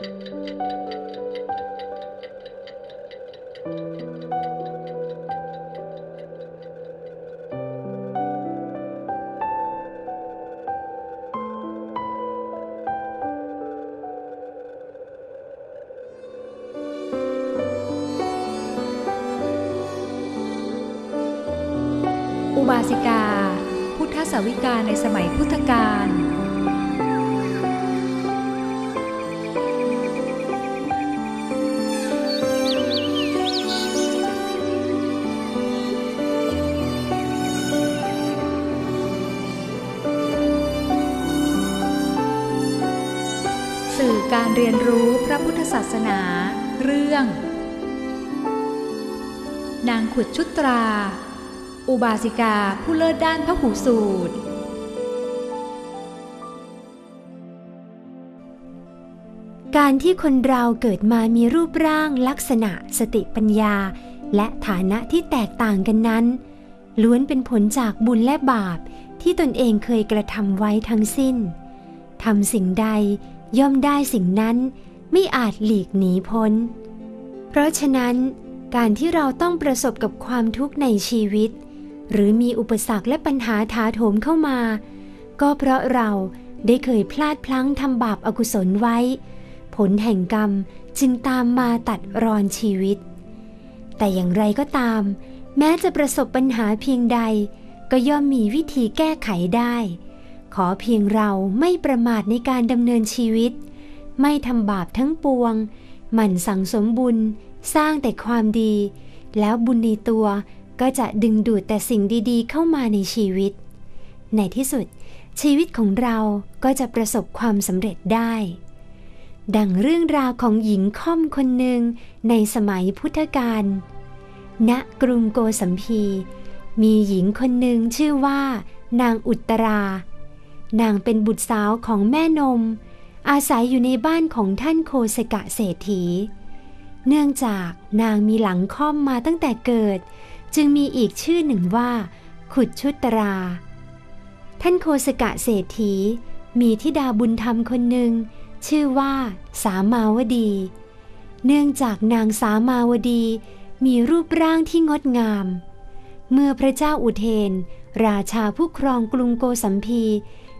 อุบาสิกา พุทธสาวิกาในสมัยพุทธกาล สื่อการเรียนรู้พระพุทธศาสนา เรื่อง นางขุดชุตรา อุบาสิกาผู้เลิศด้านพระหูสูตร การที่คนเราเกิดมามีรูปร่างลักษณะสติปัญญา และฐานะที่แตกต่างกันนั้น ล้วนเป็นผลจากบุญและบาปที่ตนเองเคยกระทำไว้ทั้งสิ้นทำสิ่งใด ย่อมได้สิ่งนั้นไม่อาจหลีกหนีพ้น เพราะฉะนั้น การที่เราต้องประสบกับความทุกข์ในชีวิต หรือมีอุปสรรคและปัญหาถาโถมเข้ามา ก็เพราะเราได้เคยพลาดพลั้งทำบาปอากุศลไว้ ผลแห่งกรรมจึงตามมาตัดรอนชีวิต แต่อย่างไรก็ตาม แม้จะประสบปัญหาเพียงใด ก็ย่อมมีวิธีแก้ไขได้ ขอเพียงเราไม่ประมาทในการดำเนินชีวิต ไม่ทำบาปทั้งปวง หมั่นสั่งสมบุญ สร้างแต่ความดี แล้วบุญในตัวก็จะดึงดูดแต่สิ่งดีๆ เข้ามาในชีวิต ในที่สุด ชีวิตของเราก็จะประสบความสำเร็จได้ ดังเรื่องราวของหญิงค่อมคนหนึ่งในสมัยพุทธกาล ณ กรุงโกสัมพี มีหญิงคนหนึ่งชื่อว่า นางอุตรา นางเป็นบุตรสาวของแม่นม อาศัยอยู่ในบ้านของท่านโคสกะเศรษฐี เนื่องจากนางมีหลังค่อมมาตั้งแต่เกิด จึงมีอีกชื่อหนึ่งว่า ขุดชุตรา ท่านโคสกะเศรษฐี มีทิดาบุญธรรมคนหนึ่ง ชื่อว่าสามาวดี เนื่องจากนางสามาวดีมีรูปร่างที่งดงาม เมื่อพระเจ้าอุเทน ราชาผู้ครองกรุงโกสัมพี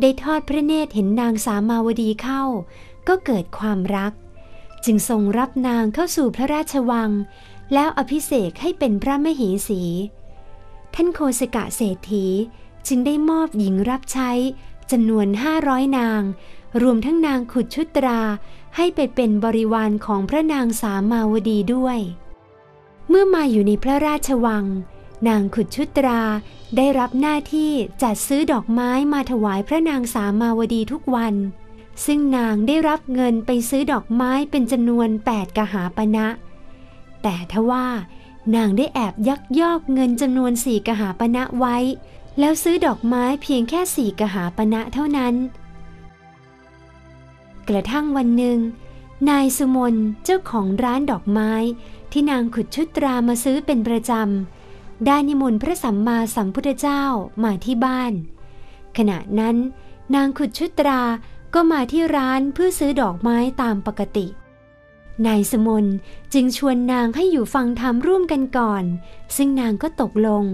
ได้ทอดพระเนตรเห็นนางสามาวดีเข้า ก็เกิดความรัก จึงทรงรับนางเข้าสู่พระราชวัง แล้วอภิเษกให้เป็นพระมเหสี ท่านโคสกะเศรษฐีจึงได้มอบหญิงรับใช้จำนวนห้าร้อยนาง รวมทั้งนางขุดชุตรา ให้ไปเป็นบริวารของพระนางสามาวดีด้วย เมื่อมาอยู่ในพระราชวัง นางขุดชุตราได้รับหน้าที่จัดซื้อดอกไม้มาถวายพระนางสามาวดีทุกวัน ซึ่งนางได้รับเงินไปซื้อดอกไม้เป็นจำนวนแปดกหาปณะแต่ทว่านางได้แอบยักยอกเงินจำนวนสี่กหาปณะไว้ แล้วซื้อดอกไม้เพียงแค่สี่กหาปณะเท่านั้น กระทั่งวันหนึ่ง นายสุมนเจ้าของร้านดอกไม้ที่นางขุดชุตรามาซื้อเป็นประจำ ได้นิมนต์พระสัมมาสัมพุทธเจ้ามาที่บ้าน ขณะนั้น นางขุดชุตราก็มาที่ร้านเพื่อซื้อดอกไม้ตามปกติ นายสมนจึงชวนนางให้อยู่ฟังธรรมร่วมกันก่อน ซึ่งนางก็ตกลง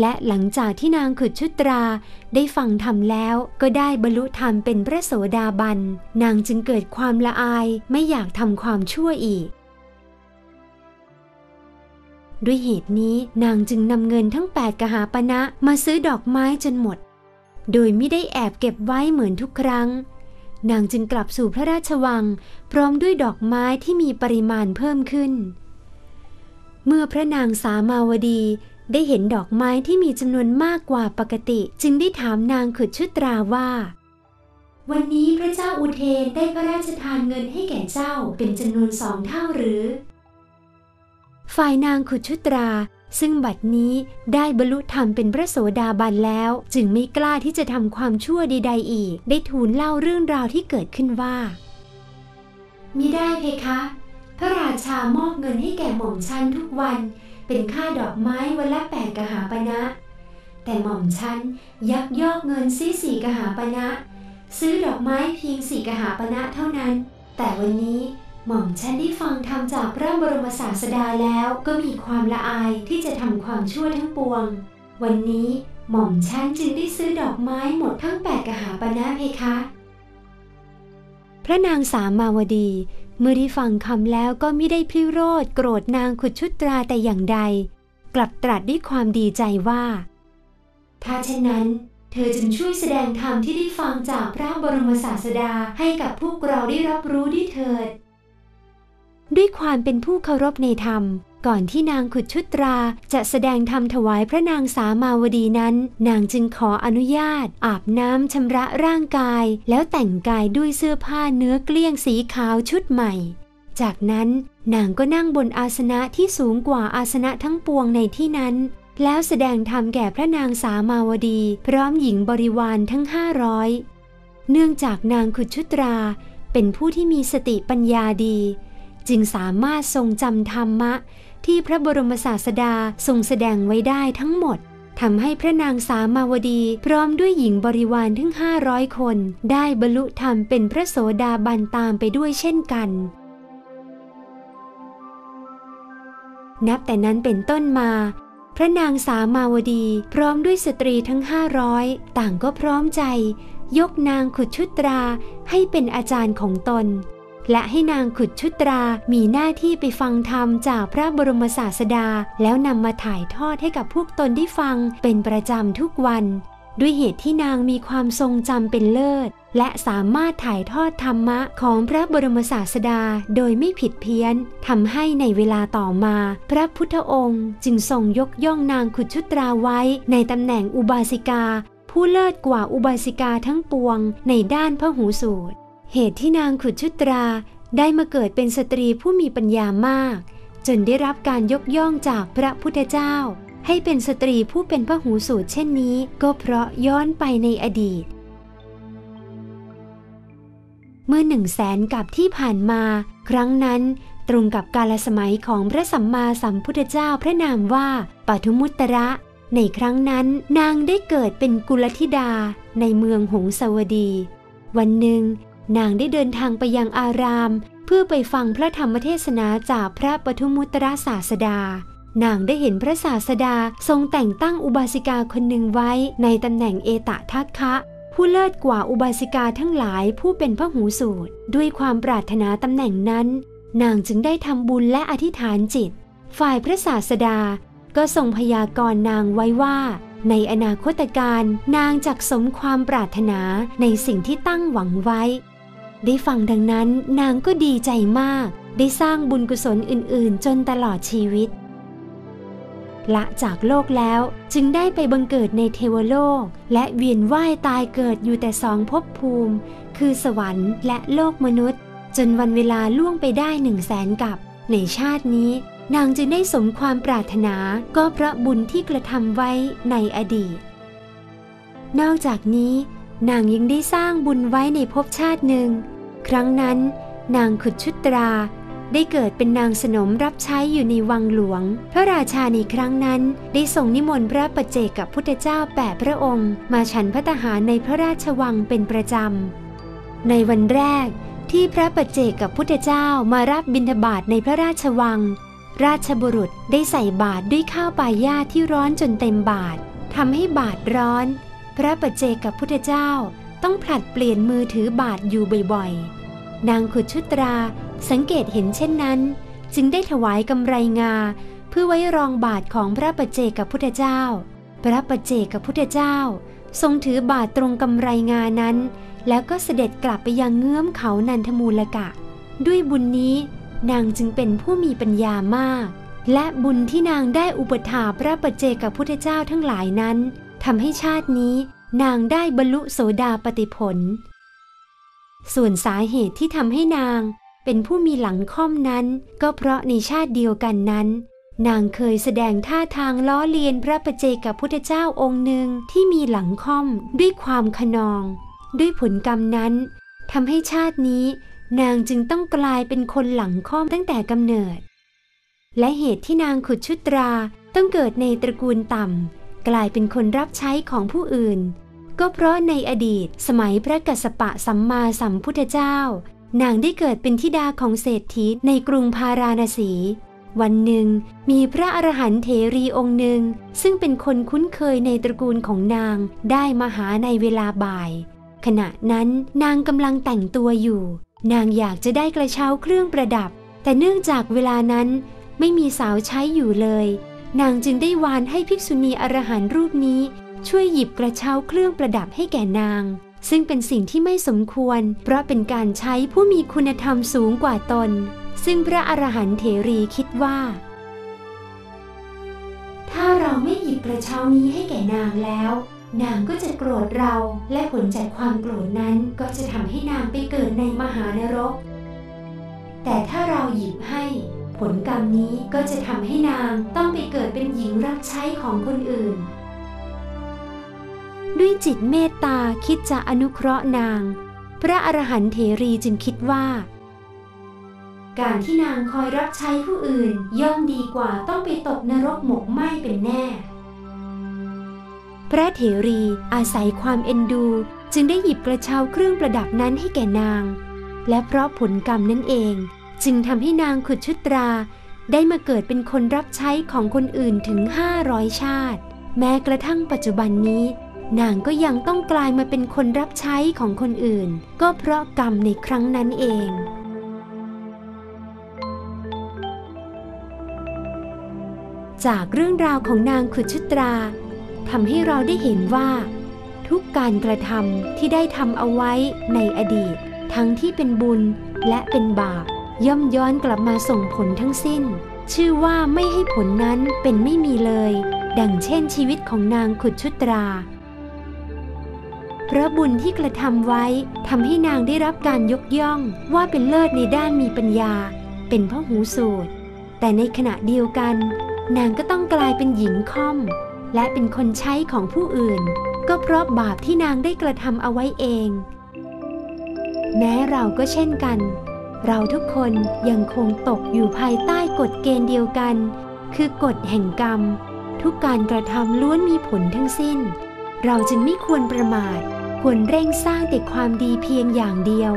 และหลังจากที่นางขุดชุตราได้ฟังธรรมแล้วก็ได้บรรลุธรรมเป็นพระโสดาบัน นางจึงเกิดความละอายไม่อยากทำความชั่วอีก ด้วยเหตุนี้นางจึงนำเงินทั้งแปดกหาปณะมาซื้อดอกไม้จนหมด โดยไม่ได้แอบเก็บไว้เหมือนทุกครั้ง นางจึงกลับสู่พระราชวัง พร้อมด้วยดอกไม้ที่มีปริมาณเพิ่มขึ้น เมื่อพระนางสามาวดีได้เห็นดอกไม้ที่มีจำนวนมากกว่าปกติ จึงได้ถามนางขุดชุตราว่า วันนี้พระเจ้าอุเทนได้พระราชทานเงินให้แก่เจ้าเป็นจำนวนสองเท่าหรือ ฝ่ายนางขุชุตรา ซึ่งบัดนี้ได้บรรลุธรรมเป็นพระโสดาบันแล้ว จึงไม่กล้าที่จะทำความชั่วใดๆอีก ได้ทูลเล่าเรื่องราวที่เกิดขึ้นว่ามิได้เพคะ พระราชามอบเงินให้แก่หม่อมชันทุกวัน เป็นค่าดอกไม้วันละแปดกหาปณะแต่หม่อมชันยักยอกเงินซีสี่กหาปณะซื้อดอกไม้เพียงสี่กหาปณะเท่านั้น แต่วันนี้ หม่อมฉันได้ฟังธรรมจากพระบรมศาสดาแล้วก็มีความละอายที่จะทำความชั่วทั้งปวง วันนี้หม่อมฉันจึงได้ซื้อดอกไม้หมดทั้งแปดกหาปณะเพคะ พระนางสามาวดี เมื่อได้ฟังคำแล้วก็ไม่ได้พิโรดโกรธนางขุดชุตราแต่อย่างใด กลับตรัสด้วยความดีใจว่า ถ้าเช่นนั้น เธอจึงช่วยแสดงธรรมที่ได้ฟังจากพระบรมศาสดาให้กับพวกเราได้รับรู้ด้วยเถิด ด้วยความเป็นผู้เคารพในธรรม ก่อนที่นางขุดชุตราจะแสดงธรรมถวายพระนางสามาวดีนั้น นางจึงขออนุญาต อาบน้ำชำระร่างกาย แล้วแต่งกายด้วยเสื้อผ้าเนื้อเกลี้ยงสีขาวชุดใหม่ จากนั้นนางก็นั่งบนอาสนะที่สูงกว่าอาสนะทั้งปวงในที่นั้น แล้วแสดงธรรมแก่พระนางสามาวดี พร้อมหญิงบริวารทั้งห้าร้อยเนื่องจากนางขุดชุตราเป็นผู้ที่มีสติปัญญาดี จึงสามารถทรงจำธรรมะ ที่พระบรมศาสดาทรงแสดงไว้ได้ทั้งหมดทำให้พระนางสามาวดี พร้อมด้วยหญิงบริวารถึงห้าร้อยคน ได้บรรลุธรรมเป็นพระโสดาบันตามไปด้วยเช่นกัน นับแต่นั้นเป็นต้นมา พระนางสามาวดี พร้อมด้วยสตรีทั้งห้าร้อยต่างก็พร้อมใจ ยกนางขุดชุตราให้เป็นอาจารย์ของตน และให้นางขุดชุตรา มีหน้าที่ไปฟังธรรมจากพระบรมศาสดา แล้วนำมาถ่ายทอดให้กับพวกตนได้ฟังเป็นประจำทุกวัน ด้วยเหตุที่นางมีความทรงจำเป็นเลิศ และสามารถถ่ายทอดธรรมะของพระบรมศาสดาโดยไม่ผิดเพี้ยนทำให้ในเวลาต่อมา พระพุทธองค์จึงทรงยกย่องนางขุดชุตราไว้ในตำแหน่งอุบาสิกา ผู้เลิศกว่าอุบาสิกาทั้งปวงในด้านพระหูสูตร เหตุที่นางขุดชุตราได้มาเกิดเป็นสตรีผู้มีปัญญามาก จนได้รับการยกย่องจากพระพุทธเจ้า ให้เป็นสตรีผู้เป็นพระหูสูตรเช่นนี้ ก็เพราะย้อนไปในอดีต เมื่อหนึ่งแสนกับที่ผ่านมา ครั้งนั้นตรงกับกาลสมัยของพระสัมมาสัมพุทธเจ้าพระนามว่าปทุมุตระ ในครั้งนั้นนางได้เกิดเป็นกุลธิดาในเมืองหงสาวดี วันหนึ่ง นางได้เดินทางไปยังอาราม เพื่อไปฟังพระธรรมเทศนาจากพระปทุมุตระศาสดา นางได้เห็นพระศาสดาทรงแต่งตั้งอุบาสิกาคนหนึ่งไว้ในตำแหน่งเอตทัคคะผู้เลิศกว่าอุบาสิกาทั้งหลายผู้เป็นพระหูสูตร ด้วยความปรารถนาตำแหน่งนั้น นางจึงได้ทำบุญและอธิษฐานจิต ฝ่ายพระศาสดา ก็ทรงพยากรณ์นางไว้ว่า ในอนาคตการนางจักสมความปรารถนาในสิ่งที่ตั้งหวังไว้ ได้ฟังดังนั้นนางก็ดีใจมาก ได้สร้างบุญกุศลอื่นๆ จนตลอดชีวิต ละจากโลกแล้วจึงได้ไปบังเกิดในเทวโลก และเวียนว่ายตายเกิดอยู่แต่สองภพภูมิ คือสวรรค์และโลกมนุษย์ จนวันเวลาล่วงไปได้หนึ่งแสนกับในชาตินี้ นางจึงได้สมความปรารถนาก็เพราะบุญที่กระทำไว้ในอดีต นอกจากนี้นางยังได้สร้างบุญไว้ในภพชาติหนึ่ง ครั้งนั้น นางขุดชุตรา ได้เกิดเป็นนางสนมรับใช้อยู่ในวังหลวง พระราชาในครั้งนั้นได้ส่งนิมนต์พระประเจกกับพุทธเจ้าแปดพระองค์ มาฉันพระทหารในพระราชวังเป็นประจำ ในวันแรกที่พระประเจกกับพุทธเจ้ามารับบิณฑบาตในพระราชวัง ราชบุรุษได้ใส่บาตรด้วยข้าวปลายาที่ร้อนจนเต็มบาตรทำให้บาตรร้อน พระประเจกกับพุทธเจ้าต้องผลัดเปลี่ยนมือถือบาตรอยู่บ่อยๆ นางขุดชุตรา สังเกตเห็นเช่นนั้น จึงได้ถวายกำไรงา เพื่อไว้รองบาทของพระประเจกับพุทธเจ้า พระประเจกับพุทธเจ้า ทรงถือบาทตรงกำไรงานั้น แล้วก็เสด็จกลับไปยังเงื้อมเขานันทมูลกะ ด้วยบุญนี้นางจึงเป็นผู้มีปัญญามาก และบุญที่นางได้อุปถาพระประเจกับพุทธเจ้าทั้งหลายนั้นทำให้ชาตินี้นางได้บรรลุโสดาปติผล ส่วนสาเหตุที่ทำให้นางเป็นผู้มีหลังค่อมนั้นก็เพราะในชาติเดียวกันนั้น นางเคยแสดงท่าทางล้อเลียนพระประเจกับพุทธเจ้าองค์หนึ่งที่มีหลังค่อมด้วยความขนอง ด้วยผลกรรมนั้นทำให้ชาตินี้นางจึงต้องกลายเป็นคนหลังค่อมตั้งแต่กำเนิด และเหตุที่นางขุดชุตราต้องเกิดในตระกูลต่ำกลายเป็นคนรับใช้ของผู้อื่น ก็เพราะในอดีตสมัยพระกัสสปะสัมมาสัมพุทธเจ้า นางได้เกิดเป็นธิดาของเศรษฐีในกรุงพาราณสี วันหนึ่ง มีพระอรหันต์เถรีองค์หนึ่ง ซึ่งเป็นคนคุ้นเคยในตระกูลของนางได้มาหาในเวลาบ่าย ขณะนั้นนางกำลังแต่งตัวอยู่ นางอยากจะได้กระเช้าเครื่องประดับ แต่เนื่องจากเวลานั้นไม่มีสาวใช้อยู่เลย นางจึงได้วานให้ภิกษุณีอรหันต์รูปนี้ ช่วยหยิบกระเช้าเครื่องประดับให้แก่นาง ซึ่งเป็นสิ่งที่ไม่สมควร เพราะเป็นการใช้ผู้มีคุณธรรมสูงกว่าตน ซึ่งพระอรหันต์เถรีคิดว่า ถ้าเราไม่หยิบกระเช้านี้ให้แก่นางแล้ว นางก็จะโกรธเราและผลจากความโกรธนั้นก็จะทำให้นางไปเกิดในมหานรก แต่ถ้าเราหยิบให้ผลกรรมนี้ก็จะทำให้นางต้องไปเกิดเป็นหญิงรับใช้ของคนอื่น ด้วยจิตเมตตาคิดจะอนุเคราะห์นาง พระอรหันต์เถรีจึงคิดว่า การที่นางคอยรับใช้ผู้อื่นย่อมดีกว่าต้องไปตกนรกหมกไหม้เป็นแน่ พระเถรีอาศัยความเอ็นดูจึงได้หยิบกระเช้าเครื่องประดับนั้นให้แก่นาง และเพราะผลกรรมนั่นเอง จึงทำให้นางขุดชุตรา ได้มาเกิดเป็นคนรับใช้ของคนอื่นถึง 500 ชาติ แม้กระทั่งปัจจุบันนี้ นางก็ยังต้องกลายมาเป็นคนรับใช้ของคนอื่น ก็เพราะกรรมในครั้งนั้นเอง จากเรื่องราวของนางขุดชุตราทำให้เราได้เห็นว่า ทุกการกระทำที่ได้ทำเอาไว้ในอดีต ทั้งที่เป็นบุญและเป็นบาปย่อมย้อนกลับมาส่งผลทั้งสิ้น ชื่อว่าไม่ให้ผลนั้นเป็นไม่มีเลย ดังเช่นชีวิตของนางขุดชุตรา เพราะบุญที่กระทำไว้ทำให้นางได้รับการยกย่องว่าเป็นเลิศในด้านมีปัญญา เป็นพ่อหูสูตร แต่ในขณะเดียวกัน นางก็ต้องกลายเป็นหญิงค่อม และเป็นคนใช้ของผู้อื่น ก็เพราะบาปที่นางได้กระทำเอาไว้เอง แม้เราก็เช่นกัน เราทุกคนยังคงตกอยู่ภายใต้กฎเกณฑ์เดียวกัน คือกฎแห่งกรรม ทุกการกระทำล้วนมีผลทั้งสิ้นเราจึงไม่ควรประมาท ควรเร่งสร้างแต่ความดีเพียงอย่างเดียว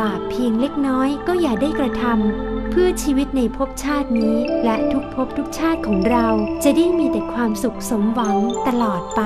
บาปเพียงเล็กน้อยก็อย่าได้กระทำเพื่อชีวิตในภพชาตินี้ และทุกภพทุกชาติของเราจะได้มีแต่ความสุขสมหวังตลอดไป